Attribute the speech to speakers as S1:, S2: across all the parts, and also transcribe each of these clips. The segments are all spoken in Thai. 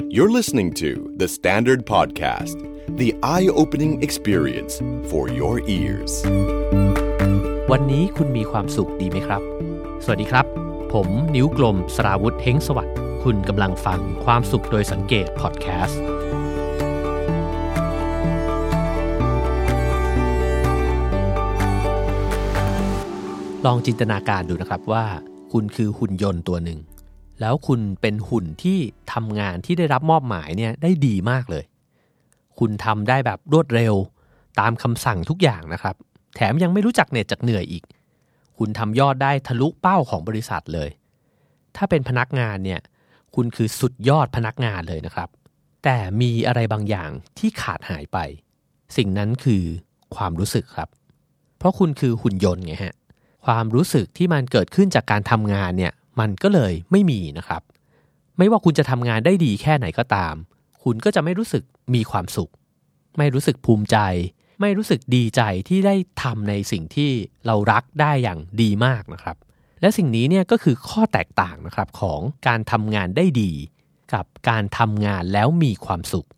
S1: You're listening to The Standard Podcast, the eye opening experience for your ears.
S2: วันนี้คุณมีความสุขดีไหมครับ สวัสดีครับ ผมนิ้วกลมสราวุธเฮงสวัสดิ์ คุณกำลังฟังความสุขโดยสังเกตพอดแคสต์ ลองจินตนาการดูนะครับว่า คุณคือหุ่นยนต์ตัวหนึ่ง แล้วคุณเป็นหุ่นที่ทำงานที่ได้รับมอบหมายเนี่ยได้ดีมากเลย คุณทำได้แบบรวดเร็ว ตามคำสั่งทุกอย่างนะครับ แถมยังไม่รู้จักเหน็ดจากเหนื่อยอีก คุณทำยอดได้ทะลุเป้าของบริษัทเลย ถ้าเป็นพนักงานเนี่ย คุณคือสุดยอดพนักงานเลยนะครับ แต่มีอะไรบางอย่างที่ขาดหายไป สิ่งนั้นคือความรู้สึกครับ เพราะคุณคือหุ่นยนต์ไงฮะ ความรู้สึกที่มันเกิดขึ้นจากการทำงานเนี่ย มันก็เลยไม่มีนะครับ ไม่ว่าคุณจะทำงานได้ดีแค่ไหนก็ตาม คุณก็จะไม่รู้สึกมีความสุข ไม่รู้สึกภูมิใจ ไม่รู้สึกดีใจที่ได้ทำในสิ่งที่เรารักได้อย่างดีมากนะครับ และสิ่งนี้เนี่ยก็คือข้อแตกต่างนะครับของการทำงานได้ดี กับการทำงานแล้วมีความสุข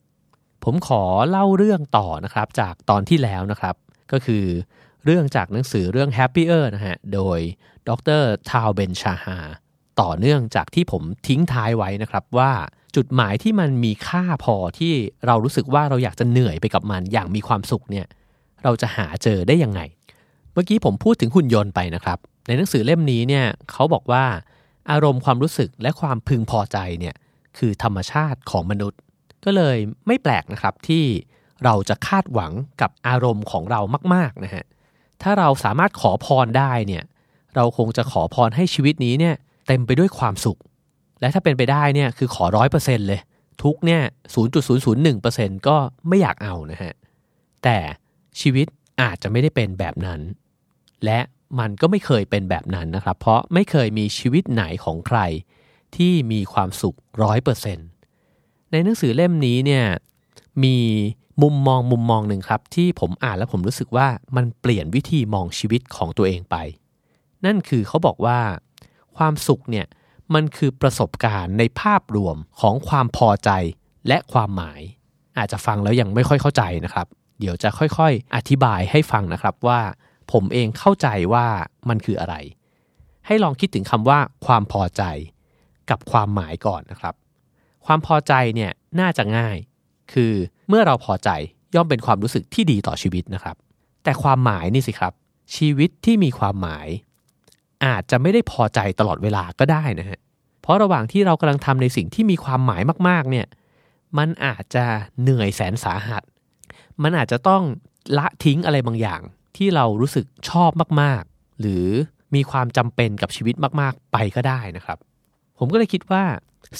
S2: ผมขอเล่าเรื่องต่อนะครับจากตอนที่แล้วนะครับ ก็คือเรื่องจากหนังสือเรื่อง Happier นะฮะ โดยดรทาวเบนชาฮา ต่อเนื่องจากที่ผมทิ้งท้ายไว้นะครับว่าจุดหมายที่มันมีค่าพอที่เรารู้สึกว่าเราอยากจะเหนื่อยไปกับมันอย่างมีความสุขเนี่ยเราจะหาเจอได้ยังไง เมื่อกี้ผมพูดถึงหุ่นยนต์ไปนะครับ ในหนังสือเล่มนี้เนี่ยเขาบอกว่า อารมณ์ความรู้สึกและความพึงพอใจเนี่ยคือธรรมชาติของมนุษย์ ก็เลยไม่แปลกนะครับที่เราจะคาดหวังกับอารมณ์ของเรามากๆนะฮะถ้าเราสามารถขอพรได้เนี่ยเราคงจะขอพรให้ชีวิตนี้เนี่ย เต็มไปด้วยความสุข และถ้าเป็นไปได้เนี่ยคือขอร้อยเปอร์เซ็นต์เลย ทุกเนี่ยศูนย์จุดศูนย์ศูนย์หนึ่งเปอร์เซ็นต์ก็ไม่อยากเอานะฮะ แต่ชีวิตอาจจะไม่ได้เป็นแบบนั้น และมันก็ไม่เคยเป็นแบบนั้นนะครับ เพราะไม่เคยมีชีวิตไหนของใคร ที่มีความสุขร้อยเปอร์เซ็นต์ในหนังสือเล่มนี้เนี่ยมีมุมมองมุมมองหนึ่งครับ ที่ผมอ่านแล้วผมรู้สึกว่ามันเปลี่ยนวิธีมองชีวิตของตัวเองไป นั่นคือเขาบอกว่า ความสุขเนี่ยมันคือประสบการณ์ในภาพรวมของความพอใจและความหมาย อาจจะฟังแล้วยังไม่ค่อยเข้าใจนะครับ เดี๋ยวจะค่อยๆอธิบายให้ฟังนะครับว่า ผมเองเข้าใจว่ามันคืออะไร ให้ลองคิดถึงคำว่า ความพอใจ กับความหมายก่อนนะครับ ความพอใจเนี่ยน่าจะง่าย คือเมื่อเราพอใจย่อมเป็นความรู้สึกที่ดีต่อชีวิตนะครับ แต่ความหมายนี่สิครับ ชีวิตที่มีความหมาย อาจจะไม่ได้พอใจตลอดเวลาก็ได้นะฮะ เพราะระหว่างที่เรากำลังทำในสิ่งที่มีความหมายมาก ๆ เนี่ย มันอาจจะเหนื่อยแสนสาหัส มันอาจจะต้องละทิ้งอะไรบางอย่าง ที่เรารู้สึกชอบมาก ๆ หรือมีความจำเป็นกับชีวิตมาก ๆ ไปก็ได้นะครับ ผมก็เลยคิดว่า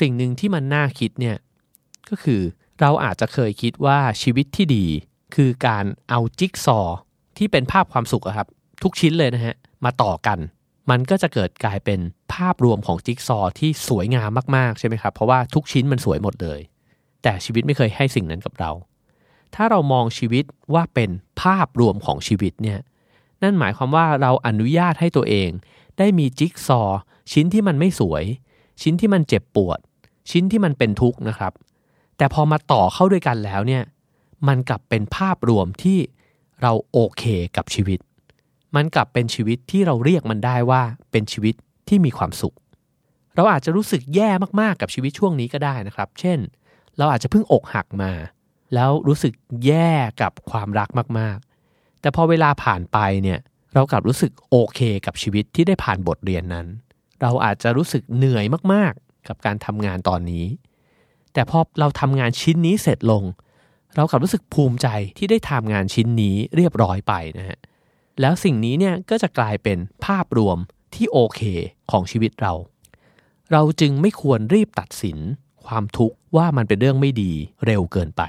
S2: สิ่งหนึ่งที่มันน่าคิดเนี่ยก็คือเราอาจจะเคยคิดว่าชีวิตที่ดี คือการเอาจิ๊กซอว์ที่เป็นภาพความสุขอะครับ ทุกชิ้นเลยนะฮะมาต่อกัน มันก็จะเกิดกลายเป็นภาพรวมของจิ๊กซอว์ที่สวยงามมากๆใช่ไหมครับ เพราะว่าทุกชิ้นมันสวยหมดเลย แต่ชีวิตไม่เคยให้สิ่งนั้นกับเรา ถ้าเรามองชีวิตว่าเป็นภาพรวมของชีวิตเนี่ย นั่นหมายความว่าเราอนุญาตให้ตัวเอง ได้มีจิ๊กซอว์ชิ้นที่มันไม่สวย ชิ้นที่มันเจ็บปวด ชิ้นที่มันเป็นทุกข์นะครับ แต่พอมาต่อเข้าด้วยกันแล้วเนี่ย มันกลับเป็นภาพรวมที่เราโอเคกับชีวิต มันกลับเป็นชีวิตที่เราเรียกมันได้ว่าเป็นชีวิตที่มีความสุข เราอาจจะรู้สึกแย่มากๆกับชีวิตช่วงนี้ก็ได้นะครับ เช่น เราอาจจะเพิ่งอกหักมา แล้วรู้สึกแย่กับความรักมากๆ แต่พอเวลาผ่านไปเนี่ยเรากลับรู้สึกโอเคกับชีวิตที่ได้ผ่านบทเรียนนั้น เราอาจจะรู้สึกเหนื่อยมากๆ กับการทำงานตอนนี้ แต่พอเราทำงานชิ้นนี้เสร็จลง เรากลับรู้สึกภูมิใจที่ได้ทำงานชิ้นนี้เรียบร้อยไปนะฮะ แล้วสิ่งนี้เนี่ยก็จะกลายเป็นภาพรวมที่โอเคของชีวิตเรา เราจึงไม่ควรรีบตัดสิน ความทุกข์ว่ามันเป็นเรื่องไม่ดีเร็วเกินไป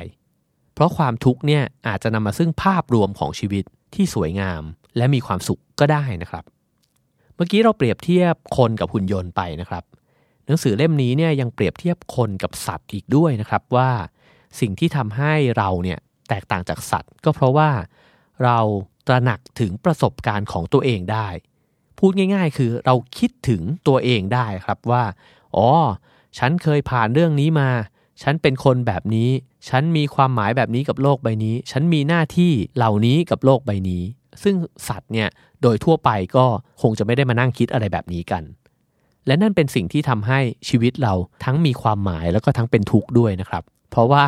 S2: เพราะความทุกข์เนี่ยอาจจะนำมาซึ่งภาพรวมของชีวิตที่สวยงาม และมีความสุขก็ได้นะครับ เมื่อกี้เราเปรียบเทียบคนกับหุ่นยนต์ไปนะครับ หนังสือเล่มนี้เนี่ยยังเปรียบเทียบคนกับสัตว์อีกด้วยนะครับว่า สิ่งที่ทำให้เราเนี่ยแตกต่างจากสัตว์ ก็เพราะว่าเรา ตระหนักถึงประสบการณ์ของตัวเองได้ พูดง่าย ๆ คือเราคิดถึงตัวเองได้ครับว่า อ๋อ ฉันเคยผ่านเรื่องนี้มา ฉันเป็นคนแบบนี้ ฉันมีความหมายแบบนี้กับโลกใบนี้ ฉันมีหน้าที่เหล่านี้กับโลกใบนี้ ซึ่งสัตว์เนี่ยโดยทั่วไปก็คงจะไม่ได้มานั่งคิดอะไรแบบนี้กัน และนั่นเป็นสิ่งที่ทำให้ชีวิตเราทั้งมีความหมายแล้วก็ทั้งเป็นทุกข์ด้วยนะครับ เพราะว่า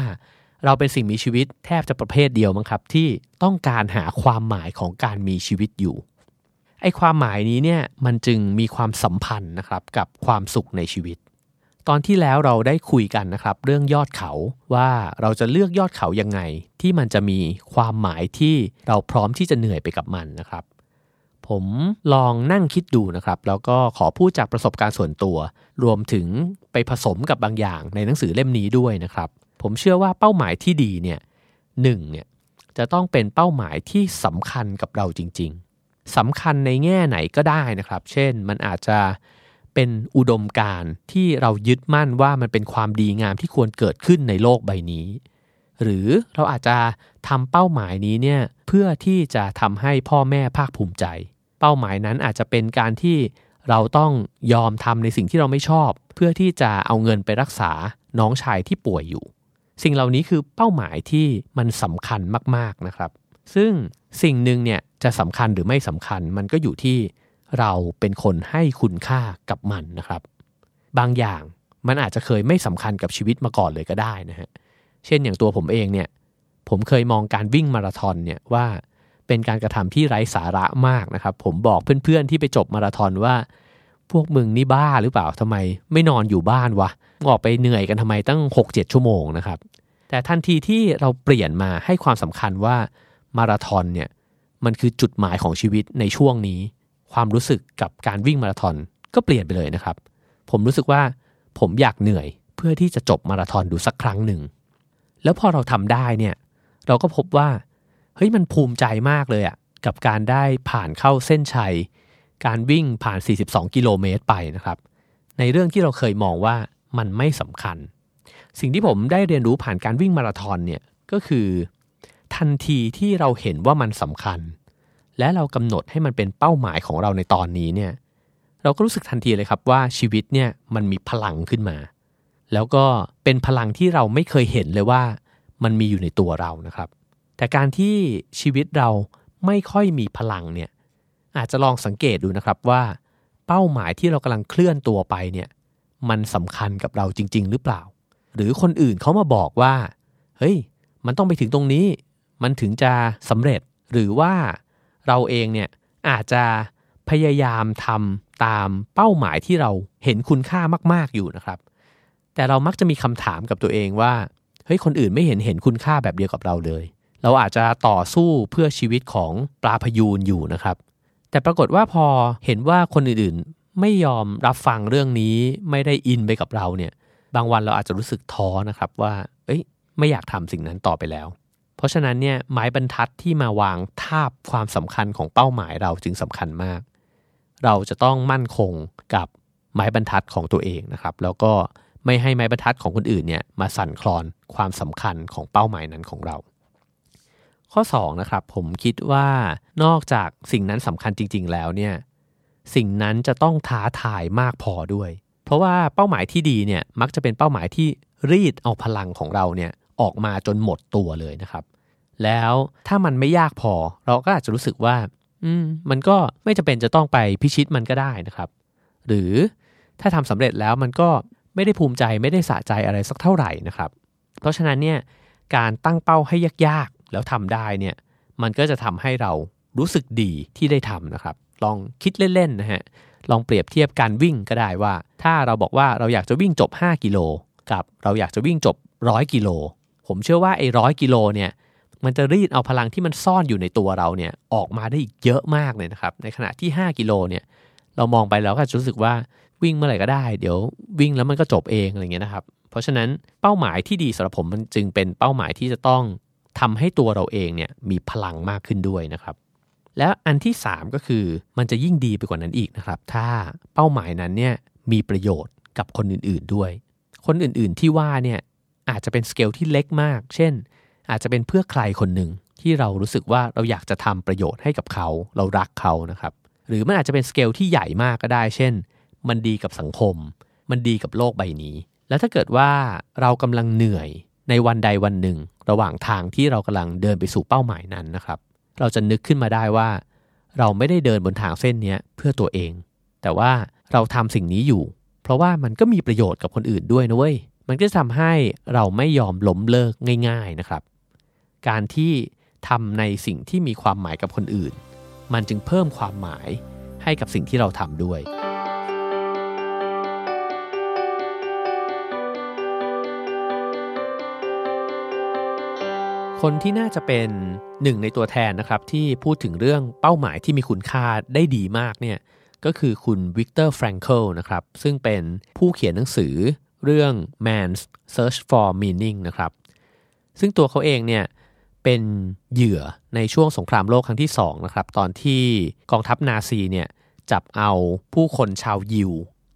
S2: เราเป็นสิ่งมีชีวิตแทบจะประเภทเดียวมั้งครับ ที่ต้องการหาความหมายของการมีชีวิตอยู่ไอ้ความหมายนี้เนี่ยมันจึงมีความสัมพันธ์นะครับกับความสุขในชีวิต ตอนที่แล้วเราได้คุยกันนะครับ เรื่องยอดเขาว่าเราจะเลือกยอดเขายังไง ที่มันจะมีความหมายที่เราพร้อมที่จะเหนื่อยไปกับมันนะครับ ผมลองนั่งคิดดูนะครับ แล้วก็ขอพูดจากประสบการณ์ส่วนตัว รวมถึงไปผสมกับบางอย่างในหนังสือเล่มนี้ด้วยนะครับ ผมเชื่อว่าเป้าหมายที่ดีเนี่ยหนึ่งเนี่ยจะต้องเป็นเป้าหมายที่สำคัญกับเราจริง ๆสำคัญในแง่ไหนก็ได้นะครับ เช่นมันอาจจะเป็นอุดมการที่เรายึดมั่นว่ามันเป็นความดีงามที่ควรเกิดขึ้นในโลกใบนี้ หรือเราอาจจะทำเป้าหมายนี้เนี่ยเพื่อที่จะทำให้พ่อแม่ภาคภูมิใจ เป้าหมายนั้นอาจจะเป็นการที่เราต้องยอมทำในสิ่งที่เราไม่ชอบ เพื่อที่จะเอาเงินไปรักษาน้องชายที่ป่วยอยู่ สิ่งเหล่านี้คือเป้าหมายที่มันสำคัญมากๆนะครับ ซึ่งสิ่งหนึ่งเนี่ยจะสำคัญหรือไม่สำคัญ มันก็อยู่ที่เราเป็นคนให้คุณค่ากับมันนะครับ บางอย่างมันอาจจะเคยไม่สำคัญกับชีวิตมาก่อนเลยก็ได้นะฮะเช่นอย่างตัวผมเองเนี่ยผมเคยมองการวิ่งมาราธอนเนี่ยว่าเป็นการกระทำที่ไร้สาระมากนะครับ ผมบอกเพื่อนๆที่ไปจบมาราธอนว่า พวกมึงนี่บ้าหรือเปล่าทำไม ไม่นอนอยู่บ้านวะออกไปเหนื่อยกันทำไมตั้ง 6-7 ชั่วโมงนะครับ แต่ทันทีที่เราเปลี่ยนมาให้ความสำคัญว่ามาราธอนเนี่ยมันคือจุดหมายของชีวิตในช่วงนี้ ความรู้สึกกับการวิ่งมาราธอนก็เปลี่ยนไปเลยนะครับ ผมรู้สึกว่าผมอยากเหนื่อยเพื่อที่จะจบมาราธอนดูสักครั้งหนึ่ง แล้วพอเราทำได้เนี่ยเราก็พบว่าเฮ้ยมันภูมิใจมากเลยอะกับการได้ผ่านเข้าเส้นชัย การวิ่งผ่าน 42 กิโลเมตรไปนะครับ ในเรื่องที่เราเคยมองว่ามันไม่สำคัญ สิ่งที่ผมได้เรียนรู้ผ่านการวิ่งมาราธอนเนี่ยก็คือ ทันทีที่เราเห็นว่ามันสำคัญ และเรากำหนดให้มันเป็นเป้าหมายของเราในตอนนี้เนี่ยเราก็รู้สึกทันทีเลยครับว่าชีวิตเนี่ยมันมีพลังขึ้นมา แล้วก็เป็นพลังที่เราไม่เคยเห็นเลยว่ามันมีอยู่ในตัวเรานะครับ แต่การที่ชีวิตเราไม่ค่อยมีพลังเนี่ย อาจจะลองสังเกตดูนะครับว่า เป้าหมายที่เรากำลังเคลื่อนตัวไปเนี่ยมันสำคัญกับเราจริง ๆ หรือเปล่า หรือคนอื่นเขามาบอกว่า เฮ้ย มันต้องไปถึงตรงนี้ มันถึงจะสำเร็จ หรือว่าเราเองเนี่ยอาจจะพยายามทำตามเป้าหมายที่เราเห็นคุณค่ามาก ๆ อยู่นะครับ แต่เรามักจะมีคำถามกับตัวเองว่า เฮ้ย คนอื่นไม่เห็นเห็นคุณค่าแบบเดียวกับเราเลย เราอาจจะต่อสู้เพื่อชีวิตของปลาพยูนอยู่นะครับ แต่ปรากฏว่าพอเห็นว่าคนอื่นๆ ไม่ยอมรับฟังเรื่องนี้ไม่ได้อินไปกับเราเนี่ย บางวันเราอาจจะรู้สึกท้อนะครับว่า เอ้ย ไม่อยากทำสิ่งนั้นต่อไปแล้ว เพราะฉะนั้นเนี่ยไม้บรรทัดที่มาวางทาบความสำคัญของเป้าหมายเราจึงสำคัญมาก เราจะต้องมั่นคงกับไม้บรรทัดของตัวเองนะครับ แล้วก็ไม่ให้ไม้บรรทัดของคนอื่นเนี่ยมาสั่นคลอนความสำคัญของเป้าหมายนั้นของเรา ข้อ2นะครับผมคิดว่านอกจากสิ่งนั้นสำคัญจริง ๆ แล้วเนี่ยสิ่งนั้นจะต้องท้าทายมากพอด้วย เพราะว่าเป้าหมายที่ดีเนี่ยมักจะเป็นเป้าหมายที่รีดเอาพลังของเราเนี่ยออกมาจนหมดตัวเลยนะครับ แล้วถ้ามันไม่ยากพอ เราก็อาจจะรู้สึกว่า อืมมันก็ไม่จำเป็นจะต้องไปพิชิตมันก็ได้นะครับ หรือถ้าทำสำเร็จแล้วมันก็ไม่ได้ภูมิใจไม่ได้สะใจอะไรสักเท่าไหร่นะครับ เพราะฉะนั้นเนี่ยการตั้งเป้าให้ยาก แล้วทำได้เนี่ยมันก็จะทำให้เรารู้สึกดีที่ได้ทำนะครับ ลองคิดเล่นๆนะฮะลองเปรียบเทียบการวิ่งก็ได้ว่า ถ้าเราบอกว่าเราอยากจะวิ่งจบ 5 กิโลกับเราอยากจะวิ่งจบร้อยกิโล ผมเชื่อว่าไอ้ร้อยกิโลเนี่ยมันจะรีดเอาพลังที่มันซ่อนอยู่ในตัวเราเนี่ยออกมาได้อีกเยอะมากเลยนะครับ ในขณะที่ 5 กิโลเนี่ยเรามองไปแล้วก็จะรู้สึกว่าวิ่งเมื่อไหร่ก็ได้ เดี๋ยววิ่งแล้วมันก็จบเองอะไรเงี้ยนะครับ เพราะฉะนั้นเป้าหมายที่ดีสำหรับผมมันจึงเป็นเป้าหมายที่จะต้อง ทำให้ตัวเราเองเนี่ยมีพลังมากขึ้นด้วยนะครับ แล้วอันที่ 3 ก็คือมันจะยิ่งดีไปกว่านั้นอีกนะครับ ถ้าเป้าหมายนั้นเนี่ยมีประโยชน์กับคนอื่นๆด้วย คนอื่นๆที่ว่าเนี่ยอาจจะเป็นสเกลที่เล็กมาก เช่น อาจจะเป็นเพื่อใครคนหนึ่งที่เรารู้สึกว่าเราอยากจะทำประโยชน์ให้กับเขา เรารักเขานะครับ หรือมันอาจจะเป็นสเกลที่ใหญ่มากก็ได้ เช่น มันดีกับสังคม มันดีกับโลกใบนี้ แล้วถ้าเกิดว่าเรากำลังเหนื่อย ในวันใดวันหนึ่ง ระหว่างทางที่เรากำลังเดินไปสู่เป้าหมายนั้นนะครับ เราจะนึกขึ้นมาได้ว่า เราไม่ได้เดินบนทางเส้นนี้เพื่อตัวเอง แต่ว่าเราทำสิ่งนี้อยู่ เพราะว่ามันก็มีประโยชน์กับคนอื่นด้วยนะเว้ยมันก็จะทำให้เราไม่ยอมล้มเลิกง่าย ๆนะครับ การที่ทำในสิ่งที่มีความหมายกับคนอื่น มันจึงเพิ่มความหมายให้กับสิ่งที่เราทำด้วย คนที่น่าจะเป็นหนึ่งในตัวแทนนะครับที่พูดถึงเรื่องเป้าหมายที่มีคุณค่าได้ดีมากเนี่ยก็คือคุณวิกเตอร์แฟรงเคิลนะครับซึ่งเป็นผู้เขียนหนังสือเรื่อง Man's Search for Meaning นะครับซึ่งตัวเขาเองเนี่ยเป็นเหยื่อในช่วงสงครามโลกครั้งที่2นะครับตอนที่กองทัพนาซีเนี่ยจับเอาผู้คนชาวยิว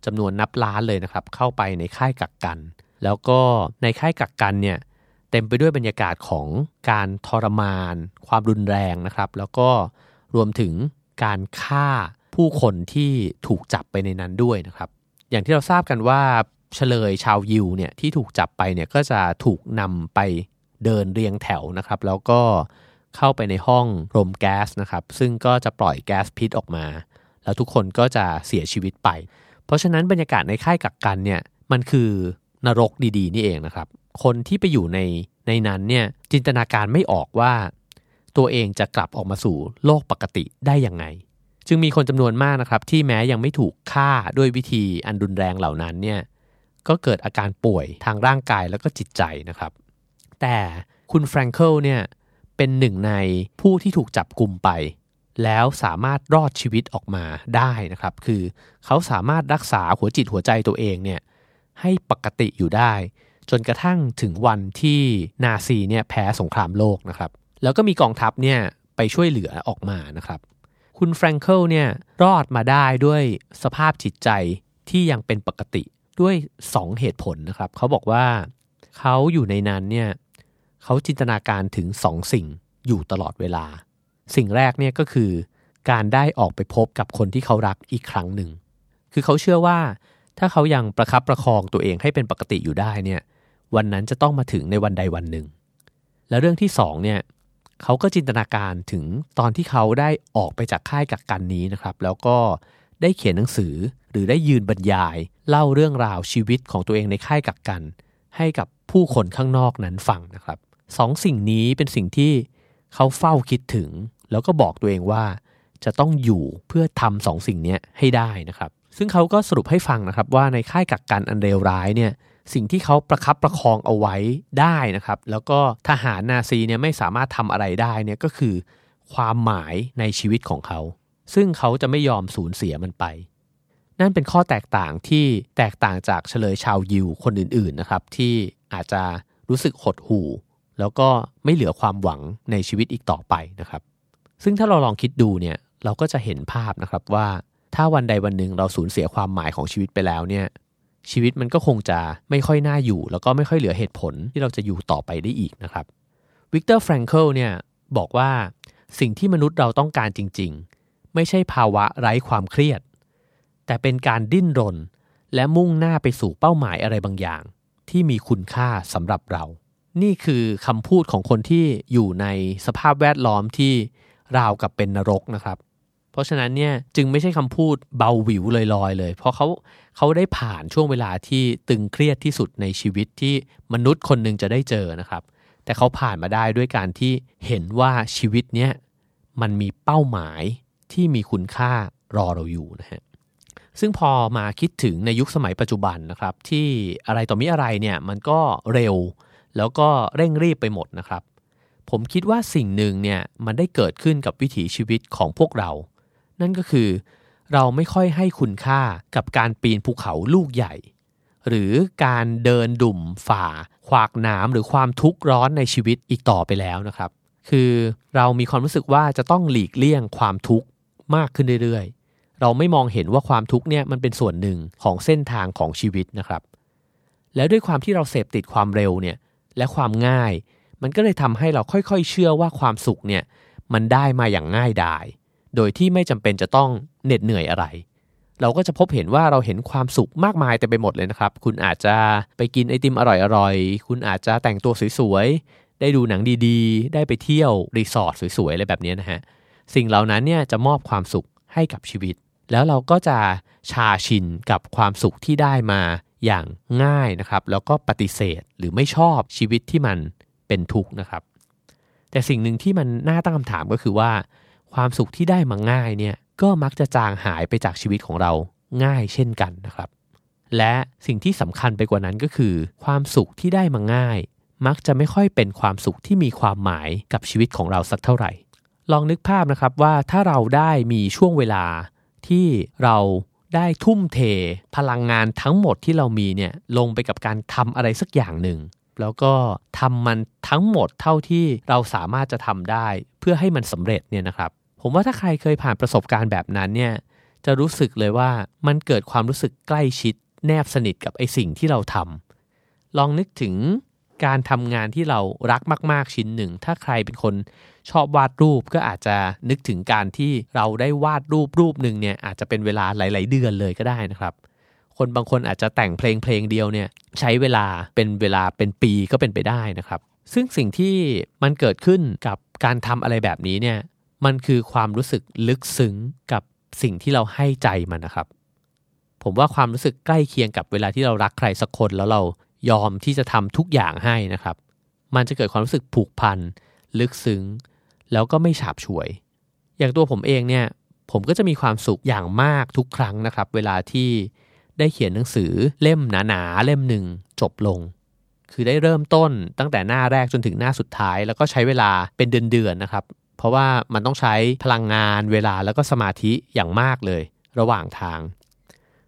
S2: จำนวนนับล้านเลยนะครับเข้าไปในค่ายกักกัน แล้วก็ในค่ายกักกันเนี่ย เต็มไปด้วยบรรยากาศของการทรมาน ความรุนแรงนะครับ แล้วก็รวมถึงการฆ่าผู้คนที่ถูกจับไปในนั้นด้วยนะครับ อย่างที่เราทราบกันว่าเฉลยชาวยิวเนี่ยที่ถูกจับไปเนี่ยก็จะถูกนำไปเดินเรียงแถวนะครับ แล้วก็เข้าไปในห้องรมแก๊สนะครับ ซึ่งก็จะปล่อยแก๊สพิษออกมา แล้วทุกคนก็จะเสียชีวิตไป เพราะฉะนั้นบรรยากาศในค่ายกักกันเนี่ยมันคือนรกดีๆ นี่เองนะครับ คนที่ไปอยู่ในในนั้นเนี่ยจินตนาการไม่ออกว่า ตัวเองจะกลับออกมาสู่โลกปกติได้ยังไง จึงมีคนจำนวนมากนะครับ ที่แม้ยังไม่ถูกฆ่าด้วยวิธีอันรุนแรงเหล่านั้นเนี่ยก็เกิดอาการป่วยทางร่างกายแล้วก็จิตใจนะครับ แต่คุณแฟรงเคิลเนี่ยเป็นหนึ่งในผู้ที่ถูกจับกลุ่มไป แล้วสามารถรอดชีวิตออกมาได้นะครับ คือเขาสามารถรักษาหัวจิตหัวใจตัวเองเนี่ยให้ปกติอยู่ได้ จนกระทั่งถึงวันที่นาซีเนี่ยแพ้สงครามโลกนะครับ แล้วก็มีกองทัพเนี่ยไปช่วยเหลือออกมานะครับ คุณแฟรงเคิลเนี่ยรอดมาได้ด้วยสภาพจิตใจที่ยังเป็นปกติด้วย 2 เหตุผลนะครับ เขาบอกว่าเขาอยู่ในนั้นเนี่ยเขาจินตนาการถึง 2 สิ่งอยู่ตลอดเวลา สิ่งแรกเนี่ยก็คือการได้ออกไปพบกับคนที่เขารักอีกครั้งหนึ่ง คือเขาเชื่อว่า ถ้าเขายังประคับประคองตัวเองให้เป็นปกติอยู่ได้เนี่ย วันนั้นจะต้องมาถึงในวันใดวันหนึ่ง และเรื่องที่สองเนี่ยเขาก็จินตนาการถึงตอนที่เขาได้ออกไปจากค่ายกักกันนี้นะครับ แล้วก็ได้เขียนหนังสือหรือได้ยืนบรรยาย เล่าเรื่องราวชีวิตของตัวเองในค่ายกักกัน ให้กับผู้คนข้างนอกนั้นฟังนะครับสองสิ่งนี้เป็นสิ่งที่เขาเฝ้าคิดถึง แล้วก็บอกตัวเองว่าจะต้องอยู่เพื่อทำสองสิ่งนี้ให้ได้นะครับ ซึ่งเขาก็สรุปให้ฟังนะครับว่าในค่ายกักกันอันเลวร้ายเนี่ยสิ่งที่เขาประคับประคองเอาไว้ได้นะครับ แล้วก็ทหารนาซีเนี่ยไม่สามารถทำอะไรได้เนี่ยก็คือ ความหมายในชีวิตของเขา ซึ่งเขาจะไม่ยอมสูญเสียมันไป นั่นเป็นข้อแตกต่างที่แตกต่างจากเชลยชาวยิวคนอื่นๆนะครับ ที่อาจจะรู้สึกหดหู่ แล้วก็ไม่เหลือความหวังในชีวิตอีกต่อไปนะครับ ซึ่งถ้าเราลองคิดดูเนี่ยเราก็จะเห็นภาพนะครับว่า ถ้าวันใดวันหนึ่งเราสูญเสียความหมายของชีวิตไปแล้วเนี่ย ชีวิตมันก็คงจะไม่ค่อยน่าอยู่ แล้วก็ไม่ค่อยเหลือเหตุผลที่เราจะอยู่ต่อไปได้อีกนะครับวิกเตอร์แฟรงเคิลเนี่ยบอกว่าสิ่งที่มนุษย์เราต้องการจริง ๆ ไม่ใช่ภาวะไร้ความเครียด แต่เป็นการดิ้นรน และมุ่งหน้าไปสู่เป้าหมายอะไรบางอย่าง ที่มีคุณค่าสำหรับเรา นี่คือคำพูดของคนที่อยู่ในสภาพแวดล้อมที่ราวกับเป็นนรกนะครับ เพราะฉะนั้นเนี่ยจึงไม่ใช่คำพูดเบาหวิวลอยๆเลย เพราะเขาเขาได้ผ่านช่วงเวลาที่ตึงเครียดที่สุดในชีวิตที่มนุษย์คนหนึ่งจะได้เจอนะครับ แต่เขาผ่านมาได้ด้วยการที่เห็นว่าชีวิตเนี้ยมันมีเป้าหมายที่มีคุณค่ารอเราอยู่นะฮะซึ่งพอมาคิดถึงในยุคสมัยปัจจุบันนะครับ ที่อะไรต่อมิอะไรเนี่ยมันก็เร็วแล้วก็เร่งรีบไปหมดนะครับ ผมคิดว่าสิ่งหนึ่งเนี่ยมันได้เกิดขึ้นกับวิถีชีวิตของพวกเรา นั่นก็คือ เราไม่ค่อยให้คุณค่ากับการปีนภูเขาลูกใหญ่ หรือการเดินดุ่มฝ่า ขวากหนามหรือความทุกข์ร้อนในชีวิตอีกต่อไปแล้วนะครับ คือเรามีความรู้สึกว่าจะต้องหลีกเลี่ยงความทุกข์มากขึ้นเรื่อยๆ เราไม่มองเห็นว่าความทุกข์เนี่ยมันเป็นส่วนหนึ่งของเส้นทางของชีวิตนะครับ แล้วด้วยความที่เราเสพติดความเร็วเนี่ยและความง่าย มันก็เลยทำให้เราค่อยๆ เชื่อว่าความสุขเนี่ยมันได้มาอย่างง่ายดาย โดยที่ไม่จำเป็นจะต้องเหน็ดเหนื่อยอะไร เราก็จะพบเห็นว่าเราเห็นความสุขมากมายเต็มไปหมดเลยนะครับ คุณอาจจะไปกินไอติมอร่อยๆ คุณอาจจะแต่งตัวสวยๆ ได้ดูหนังดีๆ ได้ไปเที่ยวรีสอร์ทสวยๆ อะไรแบบนี้นะฮะ สิ่งเหล่านั้นเนี่ยจะมอบความสุขให้กับชีวิต แล้วเราก็จะชาชินกับความสุขที่ได้มาอย่างง่ายนะครับ แล้วก็ปฏิเสธหรือไม่ชอบชีวิตที่มันเป็นทุกข์นะครับ แต่สิ่งหนึ่งที่มันน่าตั้งคำถามก็คือว่า ความสุขที่ได้มาง่ายเนี่ยก็มักจะจางหายไปจากชีวิตของเราง่ายเช่นกันนะครับ และสิ่งที่สำคัญไปกว่านั้นก็คือ ความสุขที่ได้มาง่าย มักจะไม่ค่อยเป็นความสุขที่มีความหมายกับชีวิตของเราสักเท่าไหร่ ลองนึกภาพนะครับว่าถ้าเราได้มีช่วงเวลาที่เราได้ทุ่มเท พลังงานทั้งหมดที่เรามีเนี่ยลงไปกับการทำอะไรสักอย่างหนึ่งแล้วก็ทำมันทั้งหมดเท่าที่เราสามารถจะทำได้ เพื่อให้มันสำเร็จเนี่ยนะครับ ผมว่าถ้าใครเคยผ่านประสบการณ์แบบนั้นเนี่ยจะรู้สึกเลยว่ามันเกิดความรู้สึกใกล้ชิด แนบสนิทกับไอสิ่งที่เราทำลองนึกถึงการทำงานที่เรารักมาก ๆ ชิ้นหนึ่ง ถ้าใครเป็นคนชอบวาดรูปก็อาจจะนึกถึงการที่เราได้วาดรูปรูปหนึ่งเนี่ยอาจจะเป็นเวลาหลาย ๆ เดือนเลยก็ได้นะครับ คนบางคนอาจจะแต่งเพลงเพลงเดียวเนี่ยใช้เวลาเป็นเวลาเป็นปีก็เป็นไปได้นะครับ ซึ่งสิ่งที่มันเกิดขึ้นกับการทำอะไรแบบนี้เนี่ย มันคือความรู้สึกลึกซึ้งกับสิ่งที่เราให้ใจมันนะครับ ผมว่าความรู้สึกใกล้เคียงกับเวลาที่เรารักใครสักคนแล้วเรายอมที่จะทำทุกอย่างให้นะครับ มันจะเกิดความรู้สึกผูกพัน ลึกซึ้ง แล้วก็ไม่ฉาบฉวย อย่างตัวผมเองเนี่ย ผมก็จะมีความสุขอย่างมากทุกครั้งนะครับ เวลาที่ได้เขียนหนังสือเล่มหนาๆเล่มหนึ่งจบลง คือได้เริ่มต้นตั้งแต่หน้าแรกจนถึงหน้าสุดท้าย แล้วก็ใช้เวลาเป็นเดือนๆนะครับ เพราะว่ามันต้องใช้พลังงานเวลาแล้วก็สมาธิอย่างมากเลย ระหว่างทาง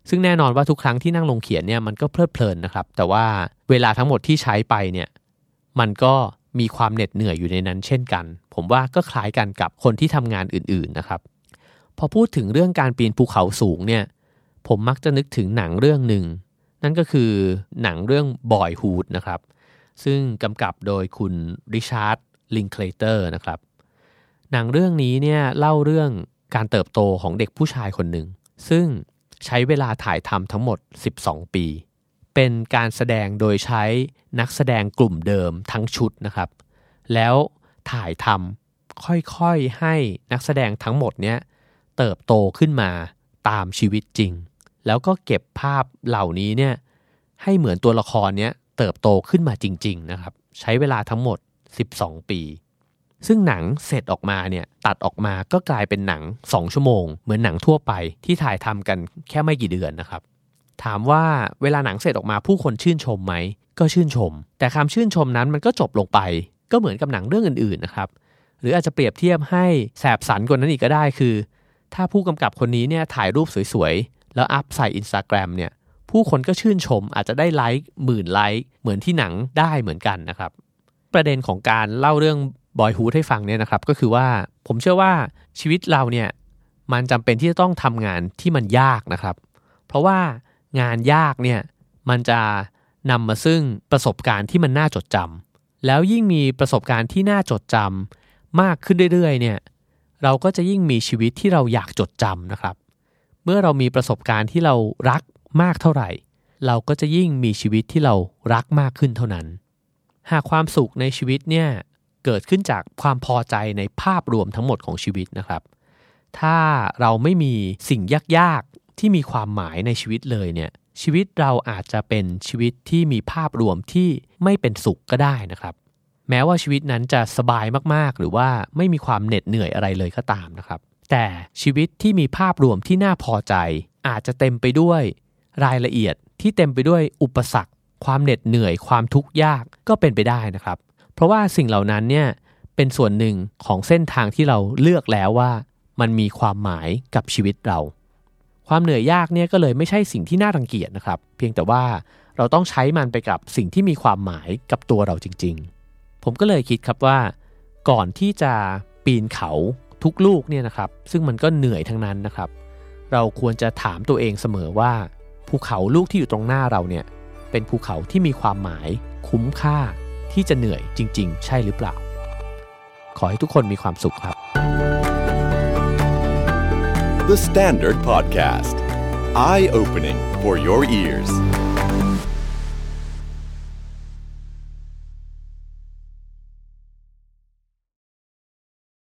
S2: ซึ่งแน่นอนว่าทุกครั้งที่นั่งลงเขียนเนี่ยมันก็เพลิดเพลินนะครับ แต่ว่าเวลาทั้งหมดที่ใช้ไปเนี่ยมันก็มีความเหน็ดเหนื่อยอยู่ในนั้นเช่นกัน ผมว่าก็คล้ายกันกับคนที่ทำงานอื่นๆนะครับ พอพูดถึงเรื่องการปีนภูเขาสูงเนี่ยผมมักจะนึกถึงหนังเรื่องหนึ่ง นั่นก็คือหนังเรื่องบอยฮูดนะครับ ซึ่งกำกับโดยคุณริชาร์ดลิงเคลเตอร์นะครับ หนังเรื่องนี้เนี่ยเล่าเรื่องการเติบโตของเด็กผู้ชายคนหนึ่ง ซึ่งใช้เวลาถ่ายทำทั้งหมด 12 ปี เป็นการแสดงโดยใช้นักแสดงกลุ่มเดิมทั้งชุดนะครับ แล้วถ่ายทำค่อยๆให้นักแสดงทั้งหมดเนี้ยเติบโตขึ้นมาตามชีวิตจริง แล้วก็เก็บภาพเหล่านี้เนี่ยให้เหมือนตัวละครเนี้ยเติบโตขึ้นมาจริง ๆ นะครับ ใช้เวลาทั้งหมด 12 ปี ซึ่งหนังเสร็จออกมาเนี่ยตัดออกมาก็กลายเป็นหนัง 2 ชั่วโมง เหมือนหนังทั่วไปที่ถ่ายทำกันแค่ไม่กี่เดือนนะครับ ถามว่าเวลาหนังเสร็จออกมาผู้คนชื่นชมไหมก็ชื่นชม แต่คำชื่นชมนั้นมันก็จบลงไป ก็เหมือนกับหนังเรื่องอื่นๆนะครับหรืออาจจะเปรียบเทียบให้แสบสันกว่านั้นอีกก็ได้คือ ถ้าผู้กำกับคนนี้เนี่ยถ่ายรูปสวยๆ แล้วอัพใส่อินสตาแกรมเนี่ยผู้คนก็ชื่นชมอาจจะได้ไลค์หมื่นไลค์เหมือนที่หนังได้เหมือนกันนะครับ ประเด็นของการเล่าเรื่อง บอยฮูดให้ฟังเนี่ยนะครับ ก็คือว่าผมเชื่อว่าชีวิตเราเนี่ยมันจำเป็นที่จะต้องทำงานที่มันยากนะครับ เพราะว่างานยากเนี่ยมันจะนำมาซึ่งประสบการณ์ที่มันน่าจดจำแล้วยิ่งมีประสบการณ์ที่น่าจดจำมากขึ้นเรื่อยๆเนี่ยเราก็จะยิ่งมีชีวิตที่เราอยากจดจำนะครับ เมื่อเรามีประสบการณ์ที่เรารักมากเท่าไหร่ เราก็จะยิ่งมีชีวิตที่เรารักมากขึ้นเท่านั้น หากความสุขในชีวิตเนี่ย เกิดขึ้นจากความพอใจในภาพรวมทั้งหมดของชีวิตนะครับ ถ้าเราไม่มีสิ่งยากๆที่มีความหมายในชีวิตเลยเนี่ยชีวิตเราอาจจะเป็นชีวิตที่มีภาพรวมที่ไม่เป็นสุขก็ได้นะครับ แม้ว่าชีวิตนั้นจะสบายมากๆ หรือว่าไม่มีความเหน็ดเหนื่อยอะไรเลยก็ตามนะครับ แต่ชีวิตที่มีภาพรวมที่น่าพอใจ อาจจะเต็มไปด้วยรายละเอียดที่เต็มไปด้วยอุปสรรค ความเหน็ดเหนื่อย ความทุกข์ยากก็เป็นไปได้นะครับ เพราะว่าสิ่งเหล่านั้นเนี่ยเป็นส่วนหนึ่งของเส้นทางที่เราเลือกแล้วว่า มันมีความหมายกับชีวิตเรา ความเหนื่อยยากเนี่ยก็เลยไม่ใช่สิ่งที่น่ารังเกียจนะครับ เพียงแต่ว่าเราต้องใช้มันไปกับสิ่งที่มีความหมายกับตัวเราจริง ๆ ผมก็เลยคิดครับว่า ก่อนที่จะปีนเขาทุกลูกเนี่ยนะครับ ซึ่งมันก็เหนื่อยทั้งนั้นนะครับ เราควรจะถามตัวเองเสมอว่า ภูเขาลูกที่อยู่ตรงหน้าเราเนี่ยเป็นภูเขาที่มีความหมายคุ้มค่า ที่จะเหนื่อยจริง ๆ ใช่หรือเปล่า ขอให้ทุกคนมีความสุขครับ
S1: The Standard Podcast Eye opening for your ears.